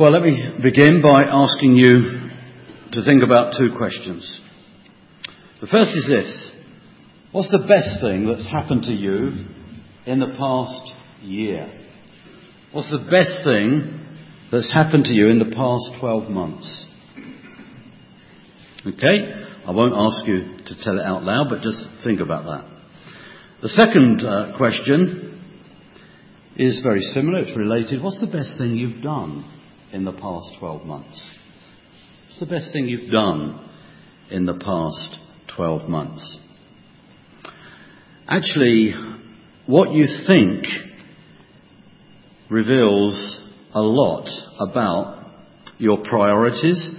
Well, let me begin by asking you to think about two questions. The first is this What's the best thing that's happened to you in the past year? What's the best thing that's happened to you in the past 12 months? Okay? I won't ask you to tell it out loud, but just think about that. The second uh, question is very similar, it's related. What's the best thing you've done in the past 12 months? What's the best thing you've done in the past 12 months? Actually, what you think reveals a lot about your priorities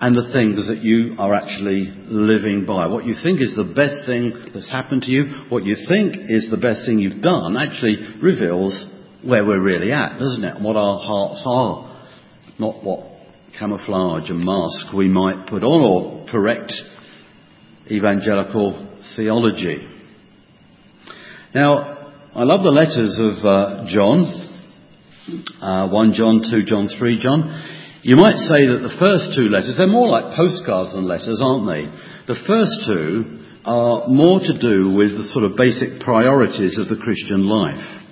and the things that you are actually living by. What you think is the best thing that's happened to you, what you think is the best thing you've done, actually reveals where we're really at, doesn't it? And what our hearts are. Not what camouflage and mask we might put on or correct evangelical theology. Now, I love the letters of uh, John. Uh, 1 John, 2 John, 3 John. You might say that the first two letters, they're more like postcards than letters, aren't they? The first two are more to do with the sort of basic priorities of the Christian life.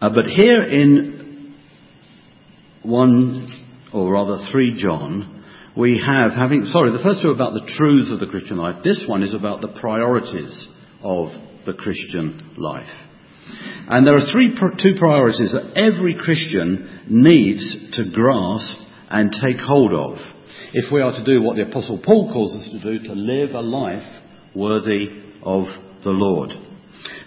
Uh, but here in 1, or rather 3 John, we have having, sorry, the first two are about the truths of the Christian life. This one is about the priorities of the Christian life. And there are three, two priorities that every Christian needs to grasp and take hold of if we are to do what the Apostle Paul calls us to do, to live a life worthy of the Lord.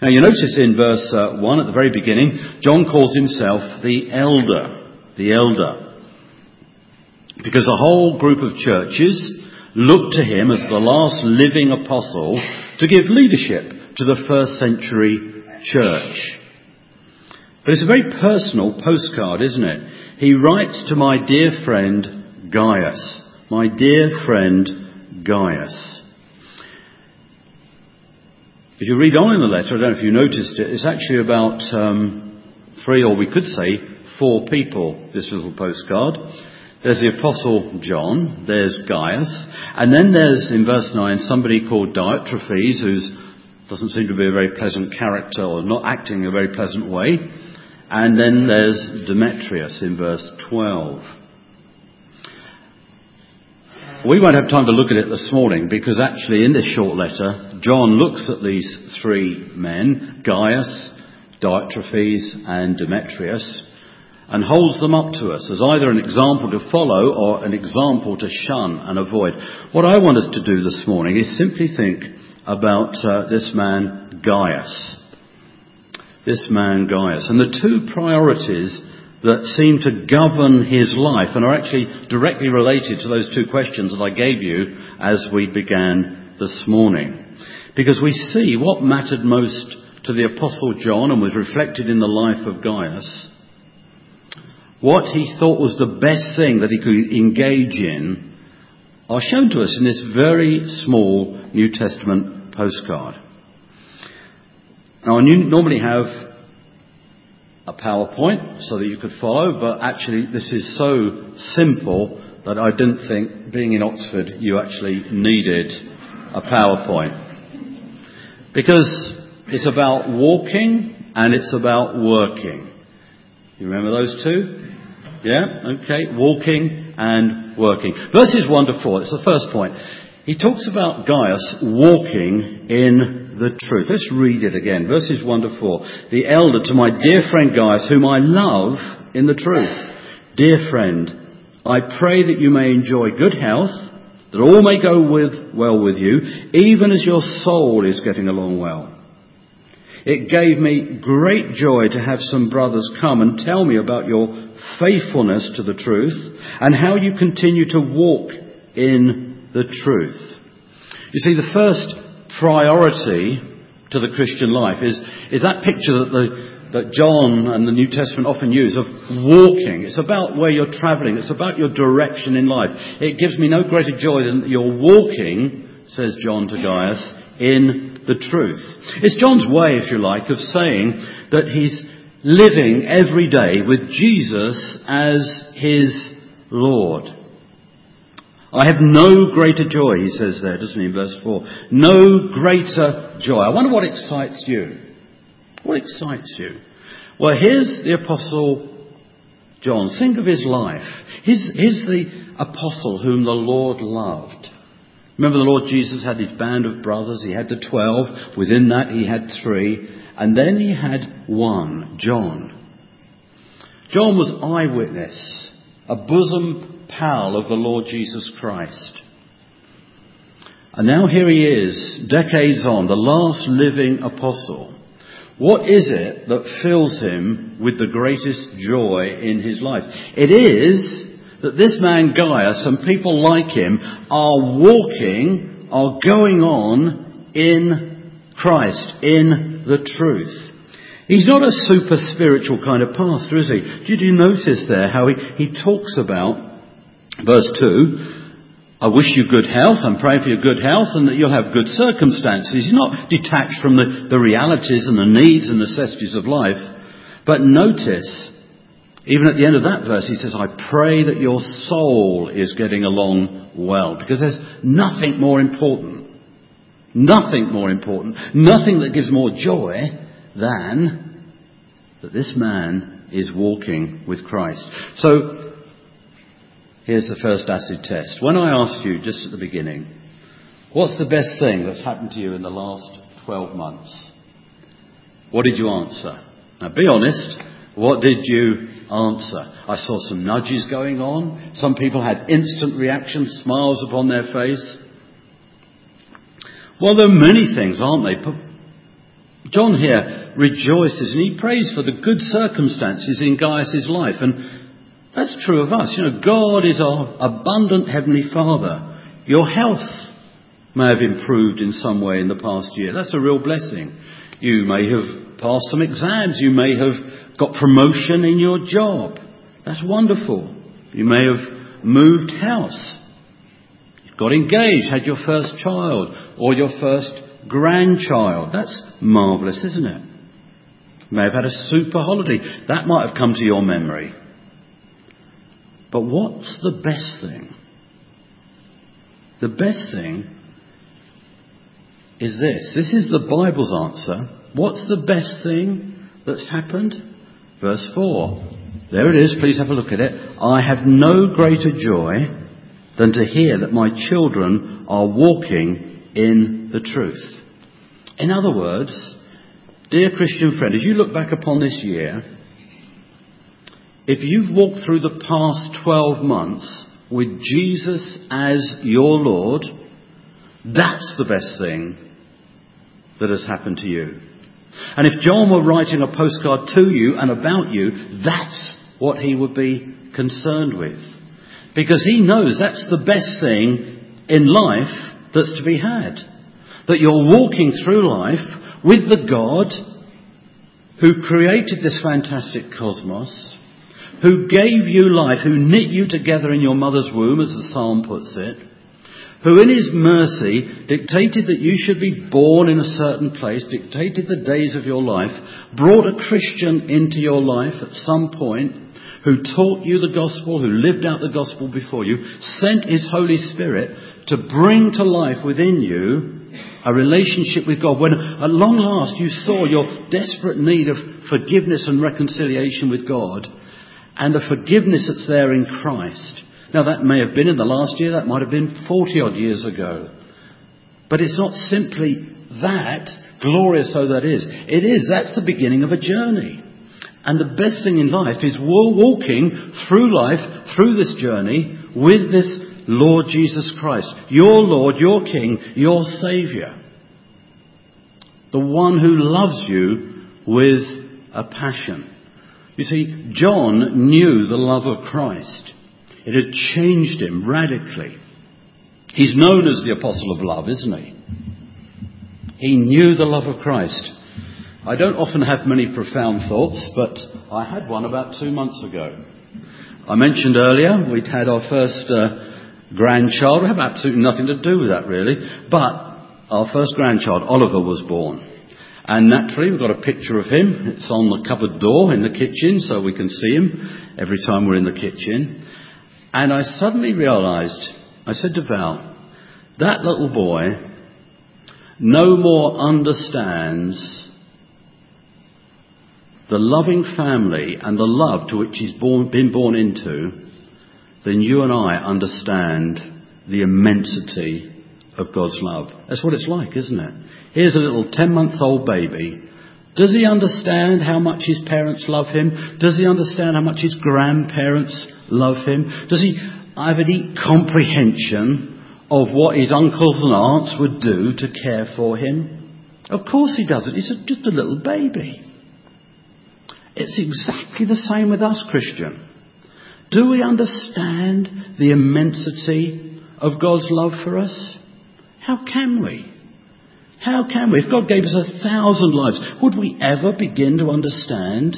Now you notice in verse uh, 1 at the very beginning, John calls himself the elder. The elder. Because a whole group of churches looked to him as the last living apostle to give leadership to the first century church. But it's a very personal postcard, isn't it? He writes to my dear friend Gaius. My dear friend Gaius. If you read on in the letter, I don't know if you noticed it, it's actually about um, three, or we could say four people, this little postcard. There's the Apostle John, there's Gaius, and then there's, in verse 9, somebody called Diotrephes, who doesn't seem to be a very pleasant character or not acting in a very pleasant way. And then there's Demetrius in verse 12. We won't have time to look at it this morning because actually in this short letter, John looks at these three men, Gaius, Diotrephes and Demetrius, and holds them up to us as either an example to follow or an example to shun and avoid. What I want us to do this morning is simply think about uh, this man, Gaius this man Gaius. And the two priorities that seem to govern his life and are actually directly related to those two questions that I gave you as we began this morning. Because we see what mattered most to the Apostle John and was reflected in the life of Gaius, what he thought was the best thing that he could engage in, are shown to us in this very small New Testament postcard. Now, I normally have a PowerPoint so that you could follow, but actually this is so simple that I didn't think, being in Oxford, you actually needed a PowerPoint. Because it's about walking and it's about working. You remember those two? Yeah? Okay. Walking and working. Verses 1 to 4, it's the first point. He talks about Gaius walking in the truth. Let's read it again. Verses 1 to 4. The elder to my dear friend Gaius, whom I love in the truth. Dear friend, I pray that you may enjoy good health, that all may go with, well with you, even as your soul is getting along well. It gave me great joy to have some brothers come and tell me about your faithfulness to the truth and how you continue to walk in the truth. You see, the first priority to the Christian life is, is that picture that, the, that John and the New Testament often use of walking. It's about where you're traveling. It's about your direction in life. It gives me no greater joy than you're walking, says John to Gaius, in the truth. It's John's way, if you like, of saying that he's living every day with Jesus as his Lord. I have no greater joy, he says there, doesn't he, in verse 4? No greater joy. I wonder what excites you. What excites you? Well, here's the Apostle John. Think of his life. He's, he's the apostle whom the Lord loved. Remember, the Lord Jesus had his band of brothers. He had the twelve. Within that, he had three. And then he had one, John. John was eyewitness, a bosom pal of the Lord Jesus Christ. And now here he is, decades on, the last living apostle. What is it that fills him with the greatest joy in his life? It is that this man Gaius and people like him are walking, are going on in Christ, in the truth. He's not a super spiritual kind of pastor, is he? Did you notice there how he, he talks about, verse 2, I wish you good health. I'm praying for your good health and that you'll have good circumstances. He's not detached from the, the realities and the needs and necessities of life. But notice, even at the end of that verse, he says, I pray that your soul is getting along well. Because there's nothing more important. Nothing more important. Nothing that gives more joy than that this man is walking with Christ. So, here's the first acid test. When I asked you just at the beginning, what's the best thing that's happened to you in the last 12 months? What did you answer? Now be honest. What did you answer? I saw some nudges going on. Some people had instant reactions, smiles upon their face. Well, there are many things, aren't they? But John here rejoices and he prays for the good circumstances in Gaius' life. And that's true of us. You know, God is our abundant Heavenly Father. Your health may have improved in some way in the past year. That's a real blessing. You may have passed some exams. You may have got promotion in your job. That's wonderful. You may have moved house. Got engaged, had your first child or your first grandchild. That's marvellous, isn't it? You may have had a super holiday. That might have come to your memory. But what's the best thing? The best thing is this. This is the Bible's answer. What's the best thing that's happened? Verse 4. There it is. Please have a look at it. I have no greater joy than to hear that my children are walking in the truth. In other words, dear Christian friend, as you look back upon this year, if you've walked through the past 12 months with Jesus as your Lord, that's the best thing that has happened to you. And if John were writing a postcard to you and about you, that's what he would be concerned with. Because he knows that's the best thing in life that's to be had. That you're walking through life with the God who created this fantastic cosmos, who gave you life, who knit you together in your mother's womb, as the psalm puts it, who in his mercy dictated that you should be born in a certain place, dictated the days of your life, brought a Christian into your life at some point, who taught you the gospel, who lived out the gospel before you, sent his Holy Spirit to bring to life within you a relationship with God. When at long last you saw your desperate need of forgiveness and reconciliation with God, and the forgiveness that's there in Christ. Now, that may have been in the last year, that might have been 40 odd years ago. But it's not simply that, glorious though that is. It is, that's the beginning of a journey. And the best thing in life is walking through life, through this journey, with this Lord Jesus Christ. Your Lord, your King, your Saviour. The one who loves you with a passion. You see, John knew the love of Christ. It had changed him radically. He's known as the apostle of love, isn't he? He knew the love of Christ. I don't often have many profound thoughts, but I had one about two months ago. I mentioned earlier we'd had our first uh, grandchild. We have absolutely nothing to do with that, really. But our first grandchild, Oliver, was born. And naturally, we've got a picture of him. It's on the cupboard door in the kitchen, so we can see him every time we're in the kitchen. And I suddenly realized, I said to Val, that little boy no more understands the loving family and the love to which he's born, been born into then you and I understand the immensity of God's love. That's what it's like, isn't it? Here's a little 10 month old baby. Does he understand how much his parents love him? Does he understand how much his grandparents love him? Does he have any comprehension of what his uncles and aunts would do to care for him? Of course he doesn't. He's just a little baby. It's exactly the same with us, Christian. Do we understand the immensity of God's love for us? How can we? How can we? If God gave us a thousand lives, would we ever begin to understand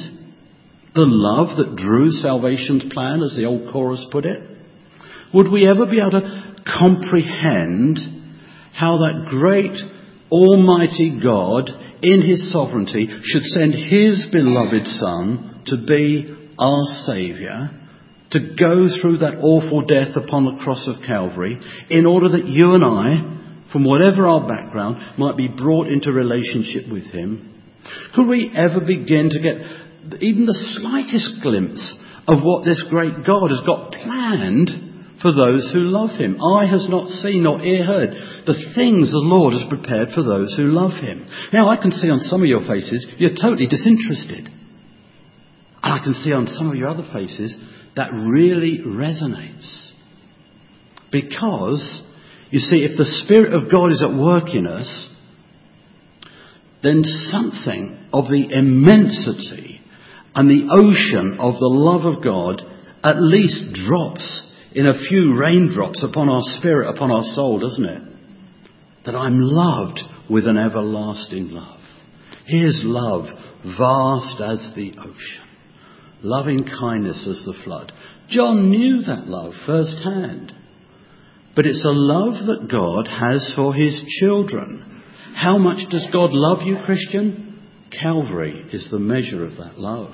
the love that drew salvation's plan, as the old chorus put it? Would we ever be able to comprehend how that great Almighty God, in His sovereignty, should send His beloved Son to be our Saviour, to go through that awful death upon the cross of Calvary, in order that you and I, from whatever our background, might be brought into relationship with Him? Could we ever begin to get even the slightest glimpse of what this great God has got planned for those who love Him? Eye has not seen nor ear heard the things the Lord has prepared for those who love Him. Now I can see on some of your faces you're totally disinterested. And I can see on some of your other faces that really resonates. Because you see, if the Spirit of God is at work in us, then something of the immensity and the ocean of the love of God at least drops in a few raindrops upon our spirit, upon our soul, doesn't it? That I'm loved with an everlasting love. His love, vast as the ocean, loving kindness as the flood. John knew that love firsthand. But it's a love that God has for his children. How much does God love you, Christian? Calvary is the measure of that love.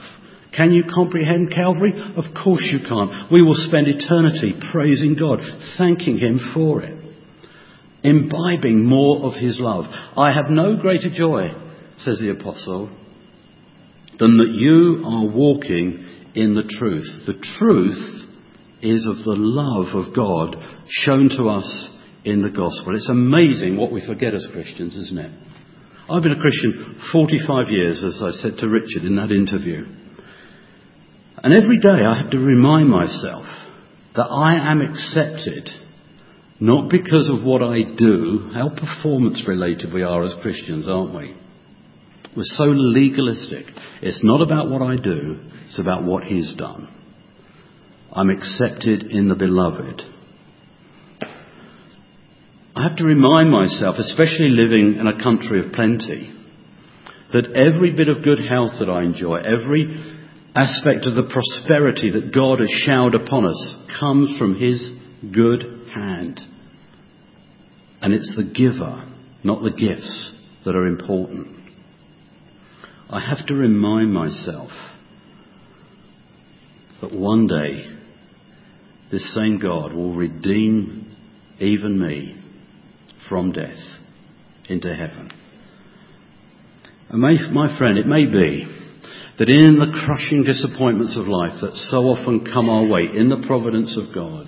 Can you comprehend Calvary? Of course you can't. We will spend eternity praising God, thanking Him for it, imbibing more of His love. I have no greater joy, says the Apostle, than that you are walking in the truth. The truth is of the love of God shown to us in the gospel. It's amazing what we forget as Christians, isn't it? I've been a Christian 45 years, as I said to Richard in that interview. And every day I have to remind myself that I am accepted not because of what I do. How performance related we are as Christians, aren't we? We're so legalistic. It's not about what I do, it's about what He's done. I'm accepted in the beloved. I have to remind myself, especially living in a country of plenty, that every bit of good health that I enjoy, every aspect of the prosperity that God has showered upon us comes from His good hand. And it's the giver, not the gifts, that are important. I have to remind myself that one day this same God will redeem even me from death into heaven. And my, my friend, it may be that in the crushing disappointments of life that so often come our way, in the providence of God,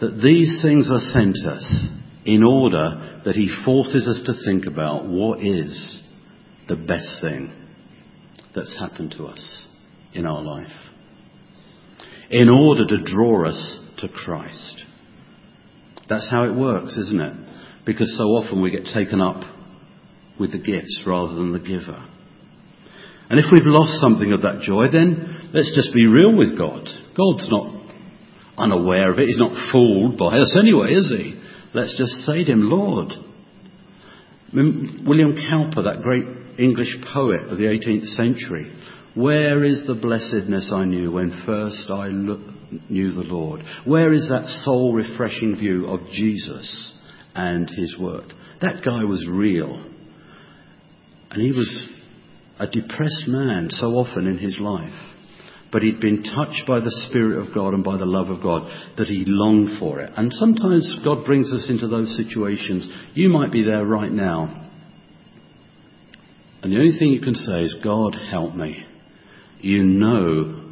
that these things are sent us in order that He forces us to think about what is the best thing that's happened to us in our life in order to draw us to Christ. That's how it works, isn't it? Because so often we get taken up with the gifts rather than the giver. And if we've lost something of that joy, then let's just be real with God. God's not unaware of it. He's not fooled by us anyway, is he? Let's just say to him, Lord. William Cowper, that great English poet of the 18th century, where is the blessedness I knew when first I knew the Lord? Where is that soul refreshing view of Jesus and his work? That guy was real. And he was a depressed man so often in his life. But he'd been touched by the Spirit of God and by the love of God that he longed for it. And sometimes God brings us into those situations. You might be there right now. And the only thing you can say is, God, help me. You know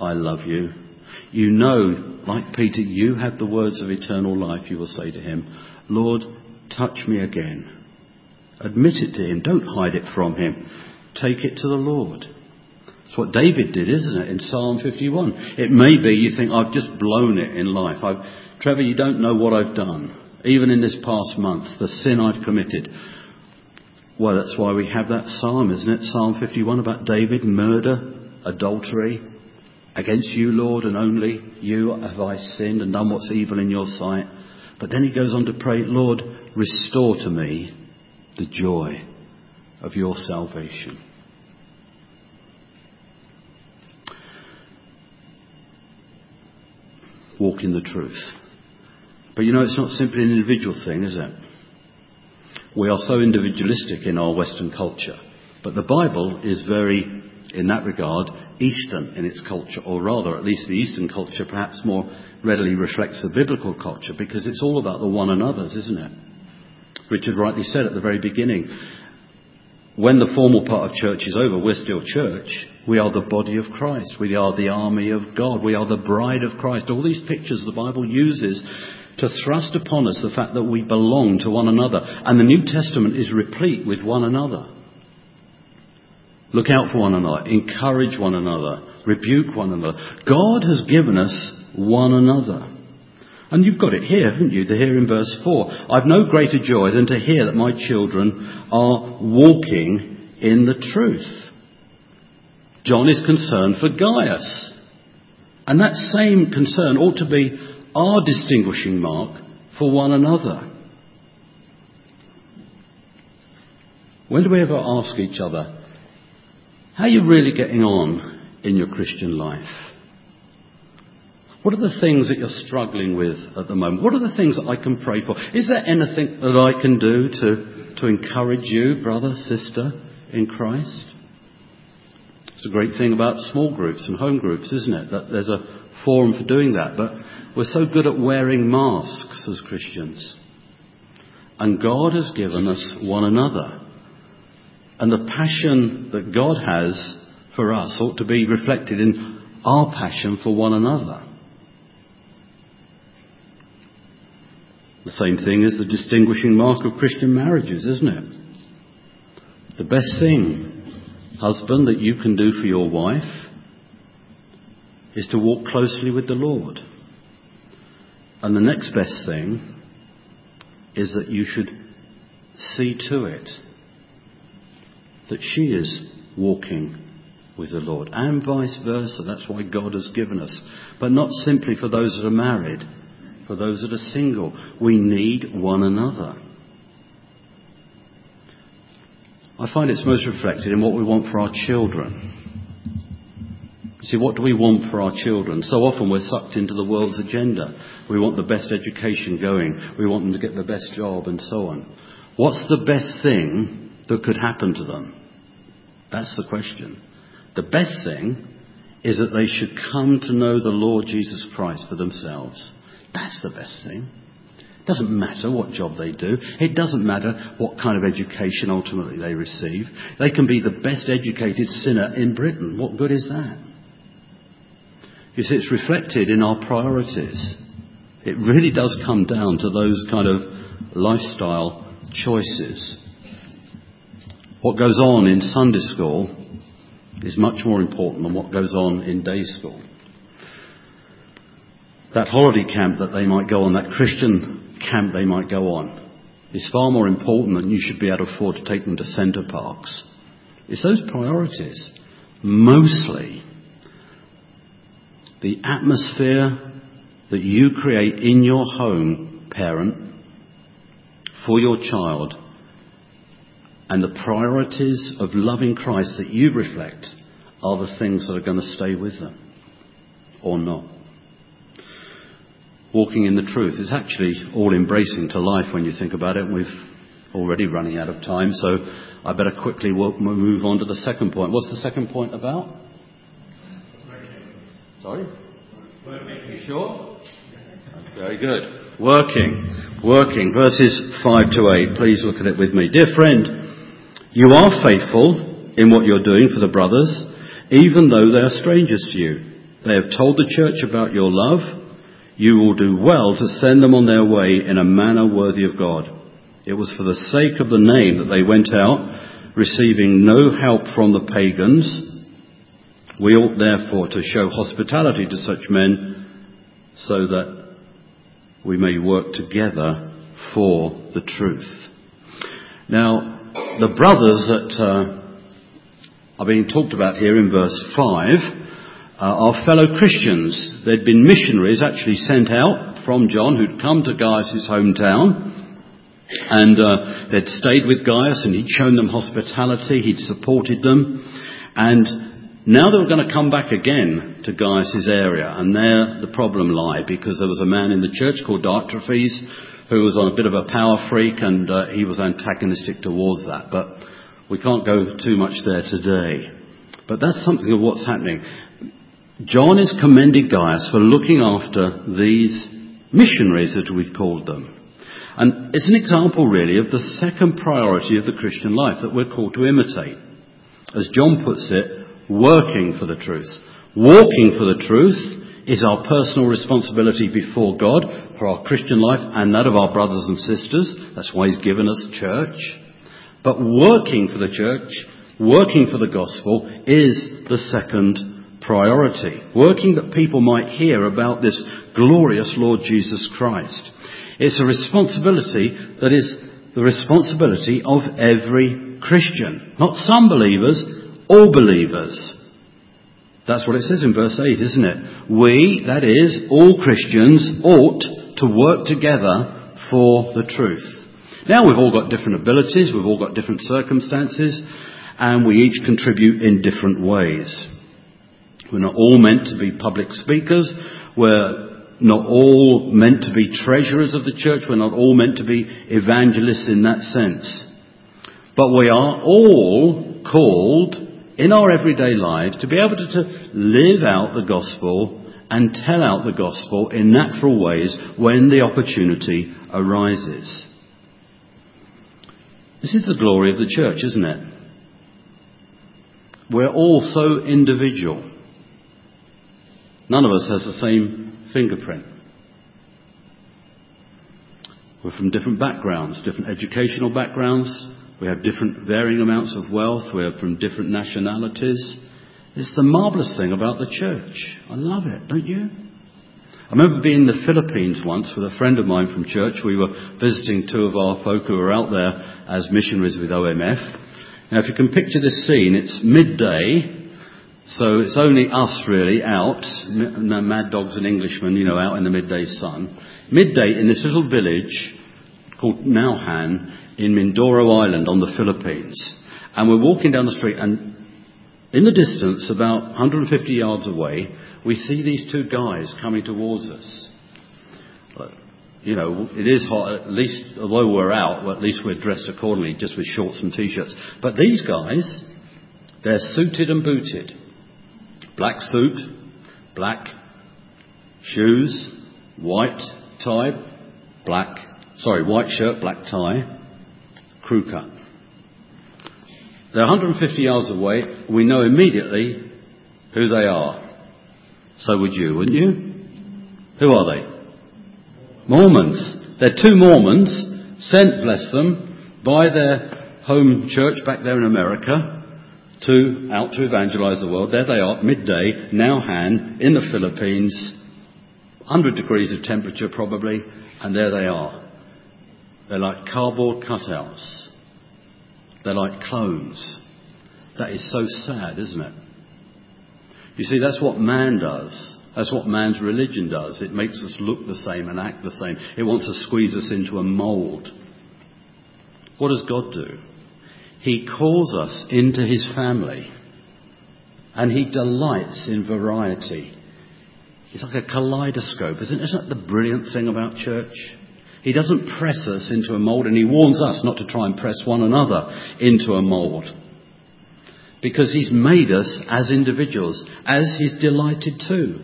I love you. You know, like Peter, you have the words of eternal life. You will say to him, Lord, touch me again. Admit it to him. Don't hide it from him. Take it to the Lord. It's what David did, isn't it, in Psalm 51. It may be you think, I've just blown it in life. I've, Trevor, you don't know what I've done. Even in this past month, the sin I've committed. Well, that's why we have that psalm, isn't it? Psalm 51 about David, murder, adultery. Against you, Lord, and only you have I sinned and done what's evil in your sight. But then he goes on to pray, Lord, restore to me the joy of your salvation. walk in the truth. But you know, it's not simply an individual thing, is it? We are so individualistic in our Western culture. But the Bible is very, in that regard, Eastern in its culture, or rather, at least the Eastern culture perhaps more readily reflects the biblical culture because it's all about the one another's, isn't it? Richard rightly said at the very beginning, when the formal part of church is over, we're still church. We are the body of Christ. We are the army of God. We are the bride of Christ. All these pictures the Bible uses to thrust upon us the fact that we belong to one another. And the New Testament is replete with one another. Look out for one another. Encourage one another. Rebuke one another. God has given us one another. And you've got it here, haven't you? To hear in verse 4. I've no greater joy than to hear that my children are walking in the truth. John is concerned for Gaius. And that same concern ought to be our distinguishing mark for one another. When do we ever ask each other, how are you really getting on in your Christian life? What are the things that you're struggling with at the moment? What are the things that I can pray for? Is there anything that I can do to, to encourage you, brother, sister, in Christ? It's a great thing about small groups and home groups, isn't it? That there's a forum for doing that. But we're so good at wearing masks as Christians. And God has given us one another. And the passion that God has for us ought to be reflected in our passion for one another. The same thing is the distinguishing mark of Christian marriages, isn't it? The best thing husband, that you can do for your wife is to walk closely with the Lord. And the next best thing is that you should see to it that she is walking with the Lord, and vice versa. That's why God has given us. But not simply for those that are married, for those that are single. We need one another. I find it's most reflected in what we want for our children. See, what do we want for our children? So often we're sucked into the world's agenda. We want the best education going. We want them to get the best job and so on. What's the best thing that could happen to them? That's the question. The best thing is that they should come to know the Lord Jesus Christ for themselves. That's the best thing. It doesn't matter what job they do. It doesn't matter what kind of education ultimately they receive. They can be the best educated sinner in Britain. What good is that? You see, it's reflected in our priorities. It really does come down to those kind of lifestyle choices. What goes on in Sunday school is much more important than what goes on in day school. That holiday camp that they might go on, that Christian camp they might go on is far more important than you should be able to afford to take them to Center Parcs. It's those priorities, mostly the atmosphere that you create in your home, parent, for your child, and the priorities of loving Christ that you reflect are the things that are going to stay with them or not walking in the truth. It's actually all embracing to life when you think about it. We've already running out of time, so I better quickly move on to the second point. What's the second point about? Sorry? Working. Sure? Very good. Working. Working. Verses 5 to 8. Please look at it with me. Dear friend, you are faithful in what you're doing for the brothers, even though they are strangers to you. They have told the church about your love. You will do well to send them on their way in a manner worthy of God. It was for the sake of the name that they went out, receiving no help from the pagans. We ought therefore to show hospitality to such men so that we may work together for the truth. Now, the brothers that uh, are being talked about here in verse 5 uh, are fellow Christians. There'd been missionaries actually sent out from John who'd come to Gaius' hometown. And uh, they'd stayed with Gaius and he'd shown them hospitality, he'd supported them. And now they were going to come back again to Gaius' area. And there the problem lay because there was a man in the church called Diotrephes who was on a bit of a power freak and uh, he was antagonistic towards that. But we can't go too much there today. But that's something of what's happening. John is commending Gaius for looking after these missionaries, as we've called them. And it's an example, really, of the second priority of the Christian life that we're called to imitate. As John puts it, working for the truth. Walking for the truth is our personal responsibility before God for our Christian life and that of our brothers and sisters. That's why He's given us church. But working for the church, working for the gospel, is the second priority. Working that people might hear about this glorious Lord Jesus Christ. It's a responsibility that is the responsibility of every Christian. Not some believers, all believers. That's what it says in verse 8, isn't it? We, that is, all Christians, ought to work together for the truth. Now we've all got different abilities, we've all got different circumstances, and we each contribute in different ways. We're not all meant to be public speakers. We're not all meant to be treasurers of the church. We're not all meant to be evangelists in that sense. But we are all called in our everyday lives to be able to, to live out the gospel and tell out the gospel in natural ways when the opportunity arises. This is the glory of the church, isn't it? We're all so individual. None of us has the same fingerprint. We're from different backgrounds, different educational backgrounds. We have different varying amounts of wealth. We're from different nationalities. It's the marvelous thing about the church. I love it, don't you? I remember being in the Philippines once with a friend of mine from church. We were visiting two of our folk who were out there as missionaries with OMF. Now, if you can picture this scene, it's midday so it's only us really out, mad dogs and Englishmen, you know, out in the midday sun. Midday in this little village called Naujan in Mindoro Island on the Philippines. And we're walking down the street and in the distance, about 150 yards away, we see these two guys coming towards us. You know, it is hot, at least, although we're out, well, at least we're dressed accordingly, just with shorts and t-shirts. But these guys, they're suited and booted black suit, black shoes, white tie, black, sorry, white shirt, black tie, crew cut. They're 150 yards away. We know immediately who they are. So would you, wouldn't you? Who are they? Mormons. They're two Mormons sent, bless them, by their home church back there in America to out to evangelize the world. There they are, midday, Naujan, in the Philippines, 100 degrees of temperature probably, and there they are. They're like cardboard cutouts. They're like clones. That is so sad, isn't it? You see, that's what man does. That's what man's religion does. It makes us look the same and act the same. It wants to squeeze us into a mould. What does God do? He calls us into his family and he delights in variety. It's like a kaleidoscope, isn't, isn't that the brilliant thing about church? He doesn't press us into a mould, and he warns us not to try and press one another into a mould. Because he's made us as individuals, as he's delighted to.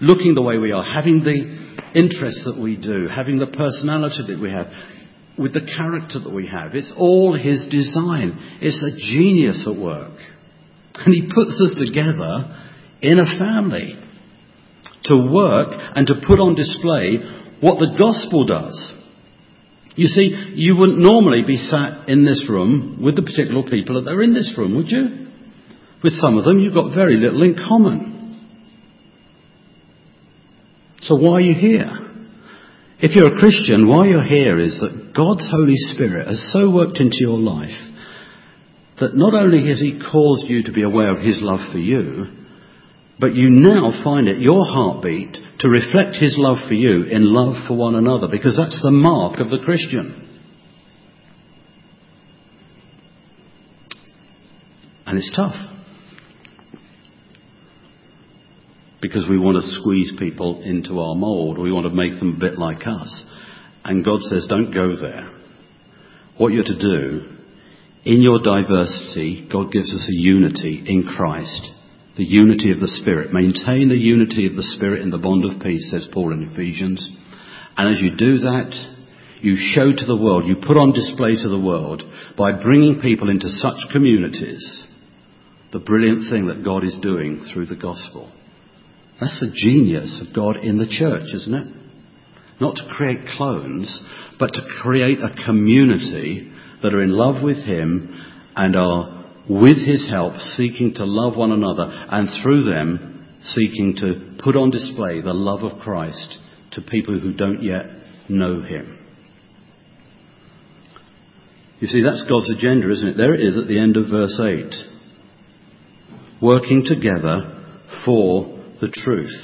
Looking the way we are, having the interests that we do, having the personality that we have, with the character that we have. It's all his design. It's a genius at work. And he puts us together in a family to work and to put on display what the gospel does. You see, you wouldn't normally be sat in this room with the particular people that are in this room, would you? With some of them, you've got very little in common. So why are you here? If you're a Christian, why you're here is that God's Holy Spirit has so worked into your life that not only has He caused you to be aware of His love for you, but you now find it your heartbeat to reflect His love for you in love for one another, because that's the mark of the Christian. And it's tough. Because we want to squeeze people into our mould, we want to make them a bit like us. And God says, don't go there. What you're to do, in your diversity, God gives us a unity in Christ the unity of the Spirit. Maintain the unity of the Spirit in the bond of peace, says Paul in Ephesians. And as you do that, you show to the world, you put on display to the world, by bringing people into such communities, the brilliant thing that God is doing through the gospel. That's the genius of God in the church, isn't it? Not to create clones, but to create a community that are in love with Him and are with his help, seeking to love one another, and through them, seeking to put on display the love of Christ to people who don't yet know him. You see, that's God's agenda, isn't it? There it is at the end of verse 8. Working together for the truth.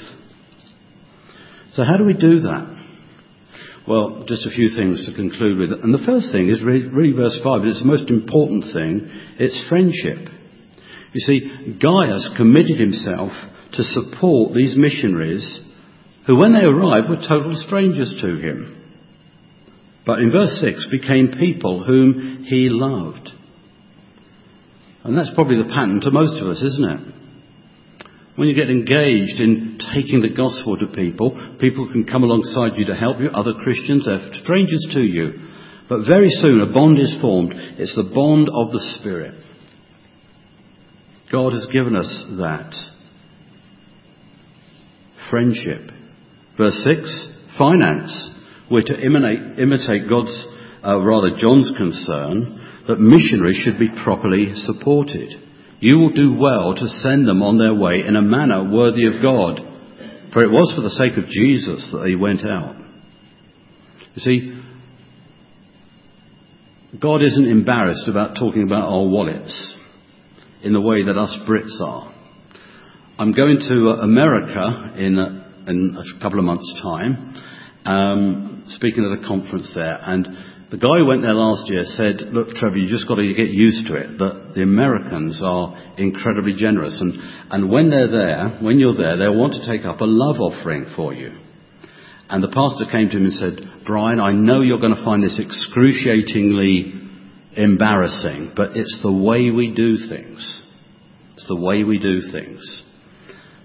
So, how do we do that? Well, just a few things to conclude with. And the first thing is really, really verse 5, it's the most important thing. It's friendship. You see, Gaius committed himself to support these missionaries who, when they arrived, were total strangers to him. But in verse 6, became people whom he loved. And that's probably the pattern to most of us, isn't it? When you get engaged in taking the gospel to people, people can come alongside you to help you, other Christians, they're strangers to you. But very soon a bond is formed. It's the bond of the Spirit. God has given us that. Friendship. Verse 6, finance. We're to imitate, imitate God's, uh, rather John's concern that missionaries should be properly supported. You will do well to send them on their way in a manner worthy of God. For it was for the sake of Jesus that they went out. You see, God isn't embarrassed about talking about our wallets in the way that us Brits are. I'm going to America in a, in a couple of months' time, um, speaking at a conference there, and the guy who went there last year said, look, Trevor, you just got to get used to it, that the Americans are incredibly generous. And, and when they're there, when you're there, they'll want to take up a love offering for you. And the pastor came to him and said, Brian, I know you're going to find this excruciatingly embarrassing, but it's the way we do things. It's the way we do things.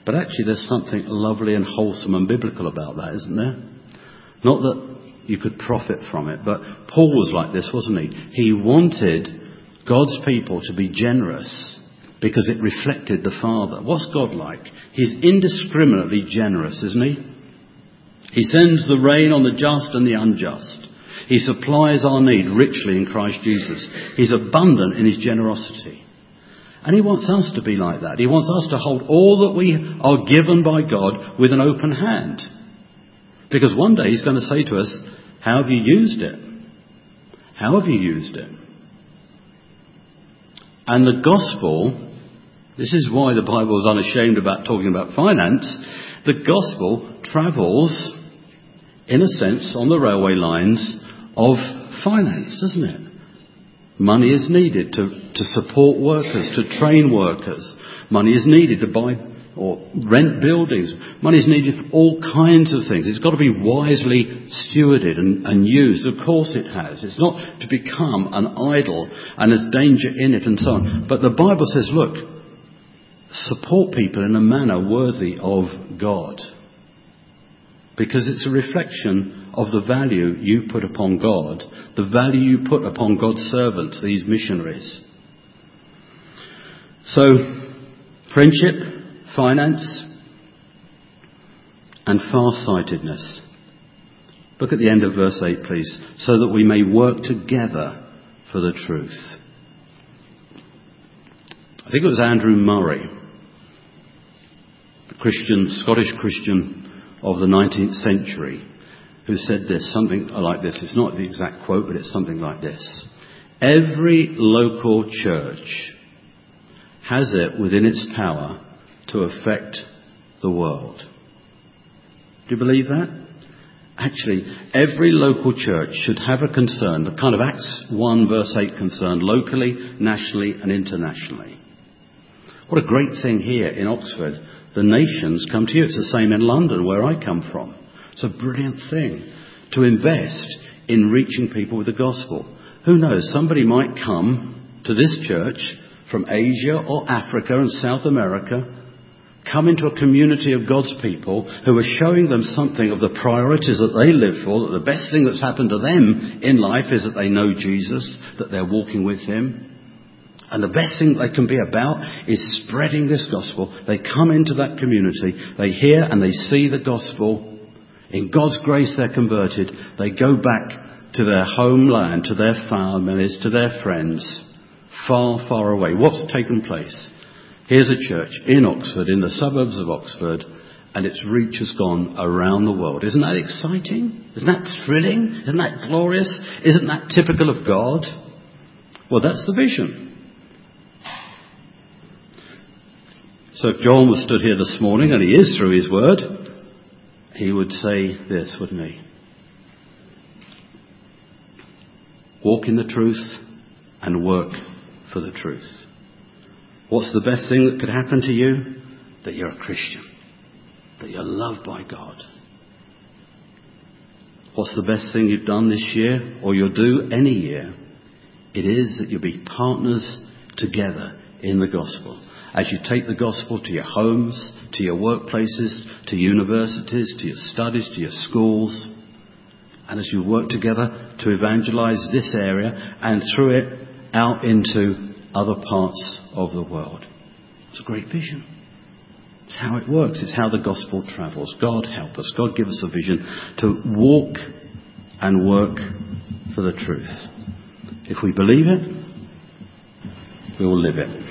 But actually, there's something lovely and wholesome and biblical about that, isn't there? Not that you could profit from it. But Paul was like this, wasn't he? He wanted God's people to be generous because it reflected the Father. What's God like? He's indiscriminately generous, isn't he? He sends the rain on the just and the unjust. He supplies our need richly in Christ Jesus. He's abundant in his generosity. And he wants us to be like that. He wants us to hold all that we are given by God with an open hand. Because one day he's going to say to us, how have you used it? How have you used it? And the gospel, this is why the Bible is unashamed about talking about finance, the gospel travels, in a sense, on the railway lines of finance, doesn't it? Money is needed to, to support workers, to train workers. Money is needed to buy or rent buildings. Money is needed for all kinds of things. It's got to be wisely stewarded and, and, used. Of course it has. It's not to become an idol and there's danger in it and so on. But the Bible says, look, support people in a manner worthy of God. Because it's a reflection of the value you put upon God, the value you put upon God's servants, these missionaries. So, friendship, finance, and far-sightedness. Look at the end of verse 8, please. So that we may work together for the truth. I think it was Andrew Murray, a Christian, Scottish Christian of the 19th century, who said this, something like this. It's not the exact quote, but it's something like this. Every local church has it within its power to affect the world. Do you believe that? Actually, every local church should have a concern, the kind of Acts 1 verse 8 concern, locally, nationally, and internationally. What a great thing here in Oxford. The nations come to you. It's the same in London, where I come from. It's a brilliant thing to invest in reaching people with the gospel. Who knows? Somebody might come to this church from Asia or Africa and South America come into a community of God's people who are showing them something of the priorities that they live for, that the best thing that's happened to them in life is that they know Jesus, that they're walking with Him. And the best thing they can be about is spreading this gospel. They come into that community, they hear and they see the gospel. In God's grace they're converted. They go back to their homeland, to their families, to their friends, far, far away. What's taken place? Here's a church in Oxford, in the suburbs of Oxford, and its reach has gone around the world. Isn't that exciting? Isn't that thrilling? Isn't that glorious? Isn't that typical of God? Well, that's the vision. So if John was stood here this morning, and he is through his word, he would say this, wouldn't he? Walk in the truth and work for the truth. What's the best thing that could happen to you? That you're a Christian. That you're loved by God. What's the best thing you've done this year or you'll do any year? It is that you'll be partners together in the gospel. As you take the gospel to your homes, to your workplaces, to universities, to your studies, to your schools, and as you work together to evangelize this area and through it out into other parts of the world. It's a great vision. It's how it works. It's how the gospel travels. God help us. God give us a vision to walk and work for the truth. If we believe it, we will live it.